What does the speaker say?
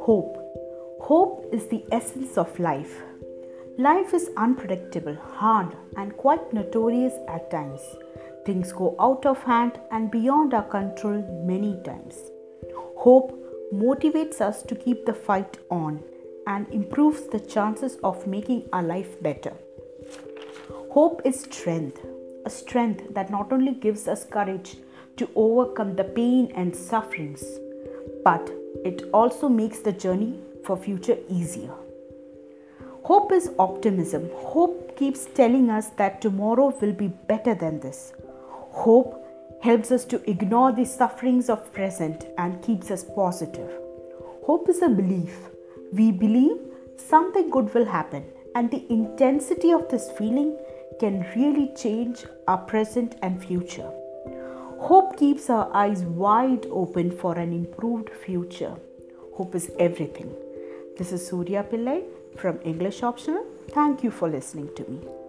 Hope. Hope is the essence of life. Life is unpredictable, hard, and quite notorious at times. Things go out of hand and beyond our control many times. Hope motivates us to keep the fight on and improves the chances of making our life better. Hope is strength, a strength that not only gives us courage to overcome the pain and sufferings, but it also makes the journey for future easier. Hope is optimism. Hope keeps telling us that tomorrow will be better than this. Hope helps us to ignore the sufferings of present and keeps us positive. Hope is a belief. We believe something good will happen and the intensity of this feeling can really change our present and future. Hope keeps our eyes wide open for an improved future. Hope is everything. This is Surya Pillai from English Optional. Thank you for listening to me.